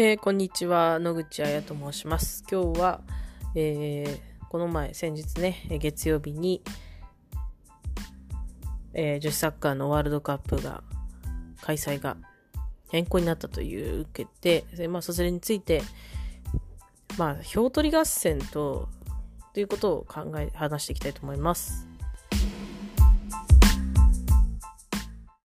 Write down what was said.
えー、こんにちは野口彩と申します。今日は、えー、この前先日ね月曜日に、えー、女子サッカーのワールドカップが開催が変更になったという受けてで、まあ、それについてまあ票取り合戦とということを考え話していきたいと思います。